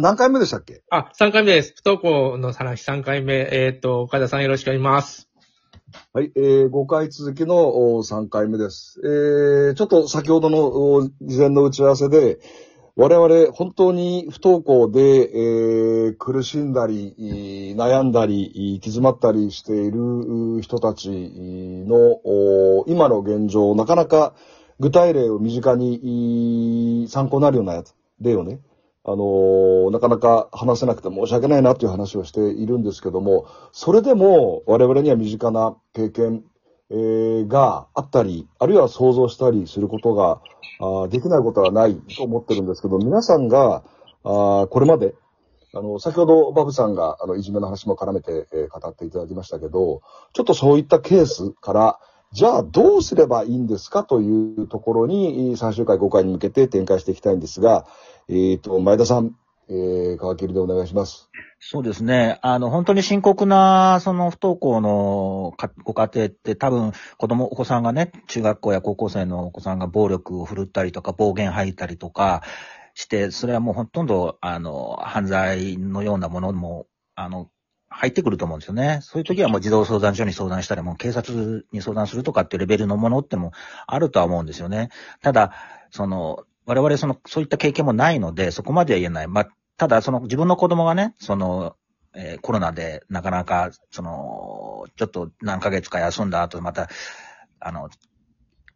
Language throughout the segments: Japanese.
何回目でしたっけ？あ、3回目です。不登校の話3回目。えっ、と、岡田さんよろしくお願いします。はい、えー、5回続きのお3回目です。えー、ちょっと先ほどのお事前の打ち合わせで、我々本当に不登校で、えー、苦しんだり、えー悩んだり、行き詰まったりしているう人たちのお今の現状、なかなか具体例を身近にい参考になるようなやつ、例をね、あのなかなか話せなくて申し訳ないなという話をしているんですけども、それでも我々には身近な経験、えーがあったり、あるいは想像したりすることがあできないことはないと思ってるんですけど、皆さんがあこれまで、あの、先ほどバブさんがあのいじめの話も絡めて、えー語っていただきましたけど、ちょっとそういったケースから、じゃあどうすればいいんですかというところに、最終回5回に向けて展開していきたいんですが、えっ、と、前田さん、えー、川切りでお願いします。そうですね。あの、本当に深刻な、その不登校のご家庭って多分子供、お子さんがね、中学校や高校生のお子さんが暴力を振るったりとか暴言吐いたりとかして、それはもうほとんど、あの、犯罪のようなものも、あの、入ってくると思うんですよね。そういう時はもう児童相談所に相談したり、もう警察に相談するとかっていうレベルのものってもあるとは思うんですよね。ただ、その、我々その、そういった経験もないので、そこまでは言えない。まあ、ただ、その自分の子供がね、その、えーコロナでなかなか、その、ちょっと何ヶ月か休んだ後、また、あの、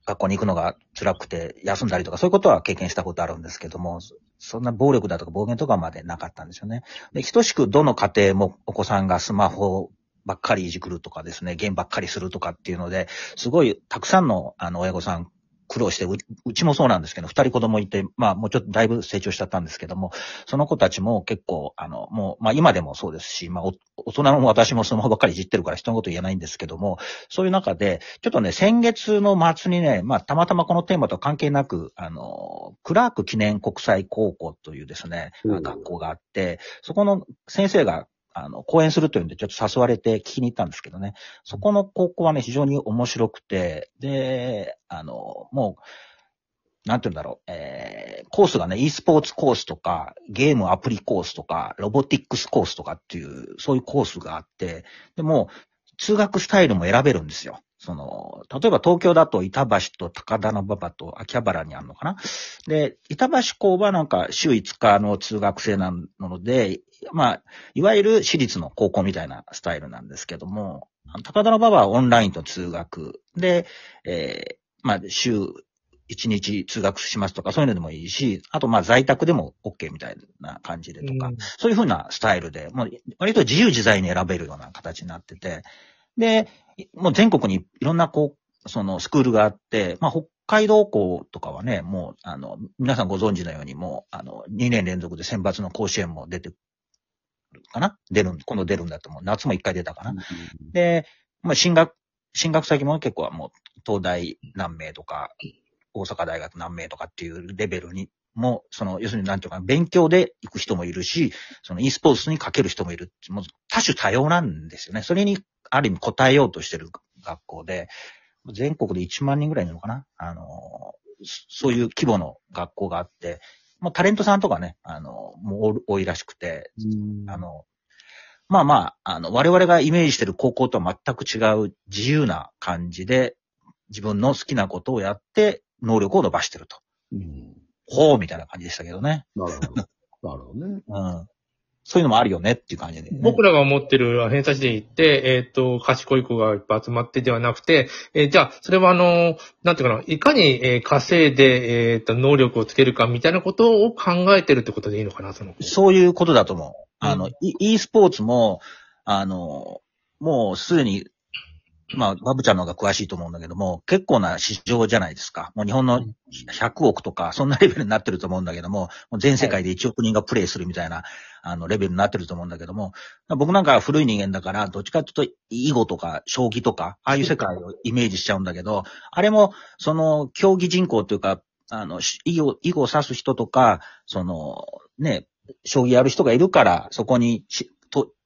学校に行くのが辛くて休んだりとか、そういうことは経験したことあるんですけども、そんな暴力だとか暴言とかまでなかったんですよね。で、等しくどの家庭もお子さんがスマホばっかりいじくるとかですね、ゲームばっかりするとかっていうので、すごいたくさんのあの親御さん苦労してう、うちもそうなんですけど、二人子供いて、まあもうちょっとだいぶ成長しちゃったんですけども、その子たちも結構、あの、もう、まあ今でもそうですし、まあお大人の私もスマホばっかりいじってるから人のこと言えないんですけども、そういう中で、ちょっとね、先月の末にね、まあたまたまこのテーマと関係なく、あの、クラーク記念国際高校というですね、うん。学校があって、そこの先生が、あの、講演するというんで、ちょっと誘われて聞きに行ったんですけどね。そこの高校はね、非常に面白くて、で、あの、もう、なんて言うんだろう、えー、コースがね、e スポーツコースとか、ゲームアプリコースとか、ロボティックスコースとかっていう、そういうコースがあって、でも、通学スタイルも選べるんですよ。その、例えば東京だと板橋と高田馬場と秋葉原にあるのかな？で、板橋校はなんか週5日の通学制なので、まあ、いわゆる私立の高校みたいなスタイルなんですけども、高田馬場はオンラインと通学。で、えーまあ、週1日通学しますとか、そういうのでもいいし、あとまあ在宅でも OK みたいな感じでとか、うん。そういうふうなスタイルで、もう割と自由自在に選べるような形になってて、で、もう全国にいろんなこう、そのスクールがあって、まあ北海道校とかはね、もう、あの、皆さんご存知のようにもう、あの、2年連続で選抜の甲子園も出てるかな？出るん、今度出るんだと思う。夏も1回出たかな？で、まあ、進学、進学先も結構はもう、東大何名とか、大阪大学何名とかっていうレベルにも、その、要するになんていうかな、勉強で行く人もいるし、その e スポーツにかける人もいる。もう多種多様なんですよね。それに、ある意味応えようとしてる学校で、全国で1万人ぐらいいるのかな？あの、そそういう規模の学校があって、もうタレントさんとかね、あの、もう多いらしくて、うんあの、まあまあ、あの、我々がイメージしてる高校とは全く違う自由な感じで、自分の好きなことをやって、能力を伸ばしてると。うんほう、みたいな感じでしたけどね。なるほど。なるほどね。うん。そういうのもあるよねっていう感じで、ね。僕らが思ってる偏差値で言って、えっ、と、賢い子がいっぱい集まってではなくて、えーじゃあ、それはあの、なんていうかな、いかに、えー稼いで、えっ、と、能力をつけるかみたいなことを考えてるってことでいいのかな、その子。そういうことだと思う。あの、うん e, e スポーツも、あの、もうすでに、まあ、バブちゃんの方が詳しいと思うんだけども、結構な市場じゃないですか。もう日本の100億とか、そんなレベルになってると思うんだけども、もう全世界で1億人がプレイするみたいな、あの、レベルになってると思うんだけども、僕なんかは古い人間だから、どっちかというと、囲碁とか、将棋とか、ああいう世界をイメージしちゃうんだけど、あれも、その、競技人口というか、あの、し囲碁、囲碁を指す人とか、その、ね、将棋やる人がいるから、そこに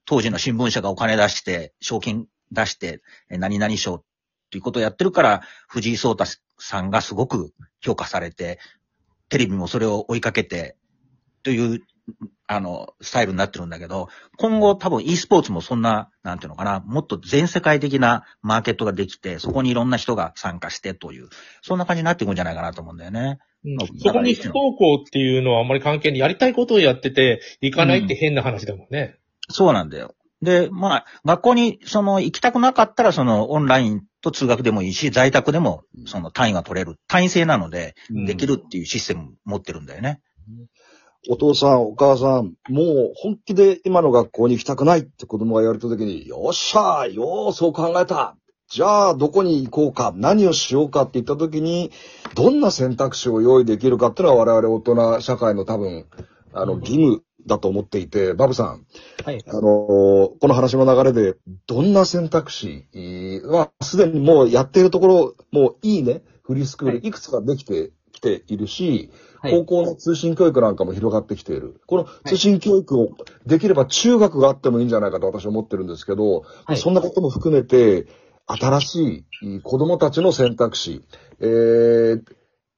当時の新聞社がお金出して、賞金出して、え何々賞っていうことをやってるから、藤井聡太さんがすごく評価されて、テレビもそれを追いかけて、というあの、スタイルになってるんだけど、今後多分 e スポーツもそんな、なんていうのかな、もっと全世界的なマーケットができて、そこにいろんな人が参加してという、そんな感じになっていくんじゃないかなと思うんだよね。うんそこに不登校っていうのはあんまり関係ない。やりたいことをやってて、行かないって変な話だもんね。そうなんだよ。で、まあ、学校に、その、行きたくなかったら、その、オンラインと通学でもいいし、在宅でも、その、単位が取れる。単位制なので、うんできるっていうシステム持ってるんだよね。お父さん、お母さん、もう本気で今の学校に行きたくないって子供が言われた時に、よっしゃーよー、そう考えたじゃあ、どこに行こうか、何をしようかって言った時に、どんな選択肢を用意できるかっていうのは我々大人社会の多分、あの、義務だと思っていて、バブさん、はい。あのーこの話の流れで、どんな選択肢えーは、すでにもうやっているところ、もういいね、フリースクール、はいいくつかできてきているし、はい高校の通信教育なんかも広がってきている。この通信教育をできれば中学があってもいいんじゃないかと私は思ってるんですけど、はいそんなことも含めて、新しい子供たちの選択肢、えー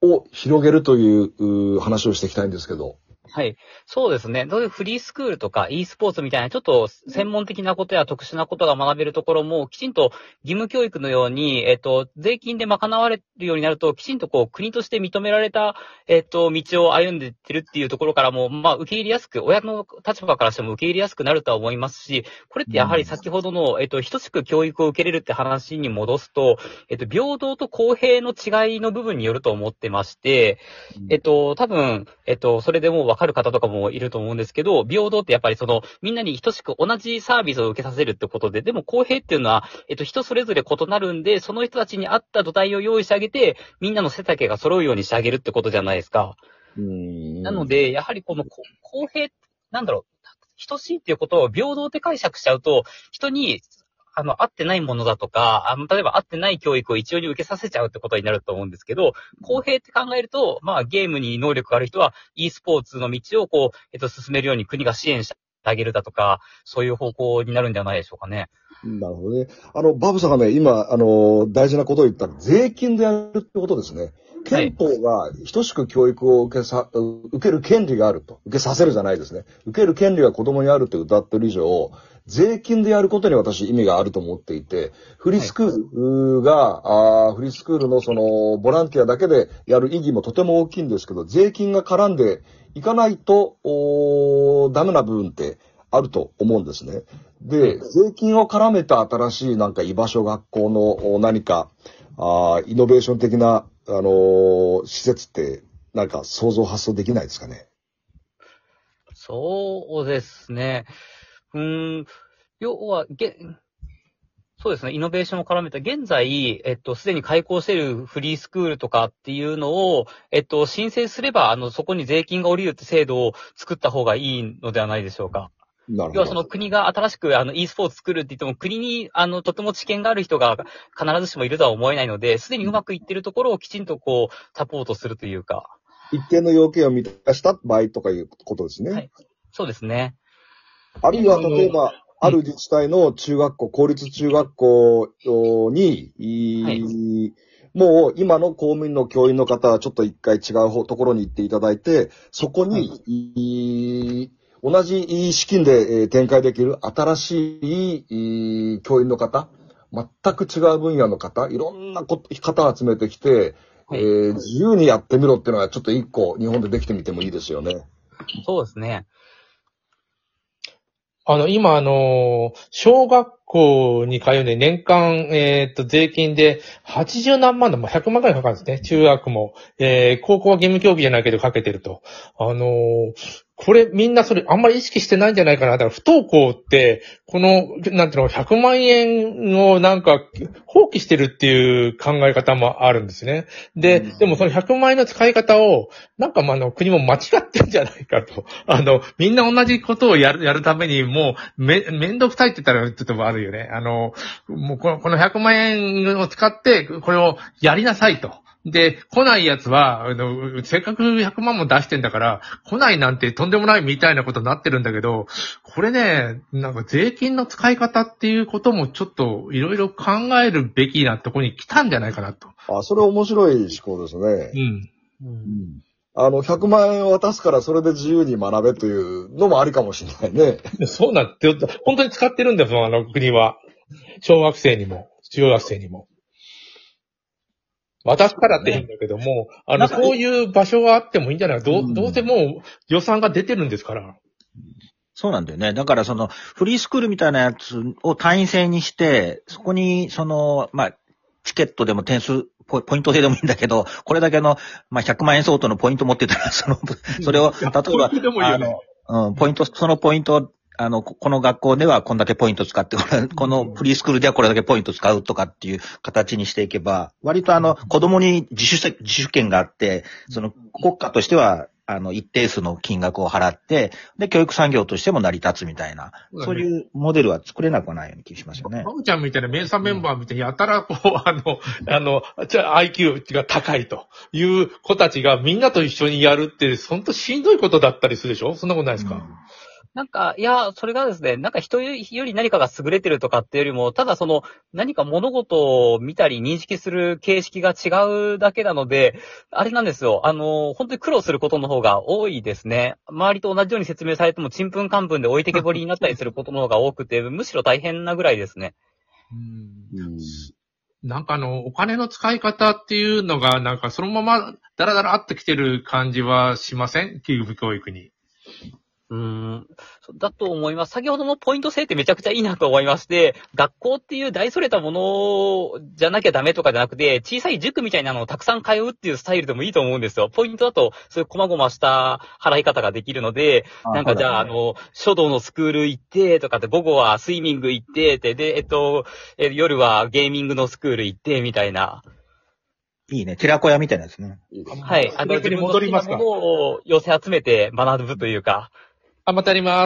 を広げるという話をしていきたいんですけど。はい。そうですね。そういうフリースクールとか e スポーツみたいなちょっと専門的なことや特殊なことが学べるところもきちんと義務教育のように、えっと、税金で賄われるようになると、きちんとこう国として認められた、えっと、道を歩んでいってるっていうところからも、まあ、受け入れやすく、親の立場からしても受け入れやすくなるとは思いますし、これってやはり先ほどの、えっと、等しく教育を受けれるって話に戻すと、えっと、平等と公平の違いの部分によると思ってまして、えっと、多分、えっと、それでもう分かる方とかもいると思うんですけど、平等ってやっぱりその、みんなに等しく同じサービスを受けさせるってことで、でも公平っていうのは、えっと、人それぞれ異なるんで、その人たちに合った土台を用意してあげて、みんなの背丈が揃うようにしてあげるってことじゃないですか。ななの、で、やはりこのこ公平、なんだろう、等しいっていうことを平等って解釈しちゃうと、人に、あの、合ってないものだとか、あの、例えば合ってない教育を一様に受けさせちゃうってことになると思うんですけど、公平って考えると、まあ、ゲームに能力がある人は、e スポーツの道をこう、えっと、進めるように国が支援してあげるだとか、そういう方向になるんじゃないでしょうかね。なるほどね。あの、バブさんがね、今、あの、大事なことを言った税金でやるってことですね。憲法が等しく教育を受けさ、受ける権利があると。受けさせるじゃないですね。受ける権利が子供にあるって歌ってる以上、税金でやることに私意味があると思っていて、フリースクールが、あーフリースクールのその、ボランティアだけでやる意義もとても大きいんですけど、税金が絡んでいかないと、おーダメな部分ってあると思うんですね。で、税金を絡めた新しいなんか居場所学校のお何か、あーイノベーション的な、あのー施設って、なんか想像発想できないですかね？そうですね。うーん、要は、げ、そうですね、イノベーションを絡めた、現在、えっと、すでに開校しているフリースクールとかっていうのを、えっと、申請すれば、あの、そこに税金が降りるって制度を作った方がいいのではないでしょうか。なるほど。要はその国が新しくあの e スポーツ作るって言っても国にあのとても知見がある人が必ずしもいるとは思えないので、すでにうまくいってるところをきちんとこうサポートするというか。一定の要件を満たした場合とかいうことですね。はいそうですね。あるいは、例えば、ある自治体の中学校、公立中学校に、いはいもう今の公務員の教員の方はちょっと一回違う方ところに行っていただいて、そこに、い同じ資金でえー展開できる新しいい教員の方、全く違う分野の方、いろんなこ方を集めてきて、はいえー自由にやってみろっていうのはちょっと一個日本でできてみてもいいですよね。そうですね。あの、今、あの、小学校に通うんで年間、えーっと、税金で80何万だ、まあ、100万くらいかかるんですね。中学も。えー、高校は義務教育じゃないけどかけてると。あのこれみんなそれあんまり意識してないんじゃないかな。だから不登校って、この、なんていうの、100万円をなんか放棄してるっていう考え方もあるんですね。で、うんでもその100万円の使い方を、なんかまああの国も間違ってんじゃないかと。あの、みんな同じことをやる、やるためにもう、め、めんどくさいって言ったらちょっとあるよね。あの、もうこのこの100万円を使って、これをやりなさいと。で、来ない奴は、あの、せっかく100万も出してんだから、来ないなんてとんでもないみたいなことになってるんだけど、これね、なんか税金の使い方っていうこともちょっといろいろ考えるべきなところに来たんじゃないかなと。あ、それ面白い思考ですね。うん。うんうんあの、100万円を渡すからそれで自由に学べというのもありかもしれないね。そうなんて、本当に使ってるんだよ、あの国は。小学生にも、中学生にも。渡すからっていいんだけども、あの、そういう場所があってもいいんじゃないどうんう、どうせもう予算が出てるんですから。そうなんだよね。だからその、フリースクールみたいなやつを単位制にして、そこに、その、まあ、チケットでも点数、ポポイント制でもいいんだけど、これだけの、まあ、100万円相当のポイント持ってたら、その、それを、例えば、あの、うん、ポイント、そのポイント、あの、ここの学校ではこんだけポイント使って、このフリースクールではこれだけポイント使うとかっていう形にしていけば、割とあの、子供に自主せ、自主権があって、その国家としては、あの、一定数の金額を払って、で、教育産業としても成り立つみたいな、そういうモデルは作れなくはないような気がしますよね。マ。ムちゃんみたいなメンサメンバーみたいにやたらこう、あの、あの、じゃあ IQ が高いという子たちがみんなと一緒にやるって、本当しんどいことだったりするでしょ？そんなことないですか、なんか、いや、それがですね、なんか人より何かが優れてるとかっていうよりも、ただその、何か物事を見たり認識する形式が違うだけなので、あれなんですよ。あの、本当に苦労することの方が多いですね。周りと同じように説明されても、ちんぷんかんぷんで置いてけぼりになったりすることの方が多くて、むしろ大変なぐらいですね。うんなんかあの、お金の使い方っていうのが、なんかそのままダラダラっと来てる感じはしません？義務教育に。うーん。だと思います。先ほどのポイント制ってめちゃくちゃいいなと思いまして、学校っていう大それたものじゃなきゃダメとかじゃなくて、小さい塾みたいなのをたくさん通うっていうスタイルでもいいと思うんですよ。ポイントだと、そういう細々した払い方ができるので、なんかじゃあ、あの、書道のスクール行って、とかって、午後はスイミング行って、って、で、えっと、え夜はゲーミングのスクール行って、みたいな。いいね。寺子屋みたいなですねはい。あの、逆に戻りますか自分の好きなものを寄せ集めて学ぶというか、あ、またやります。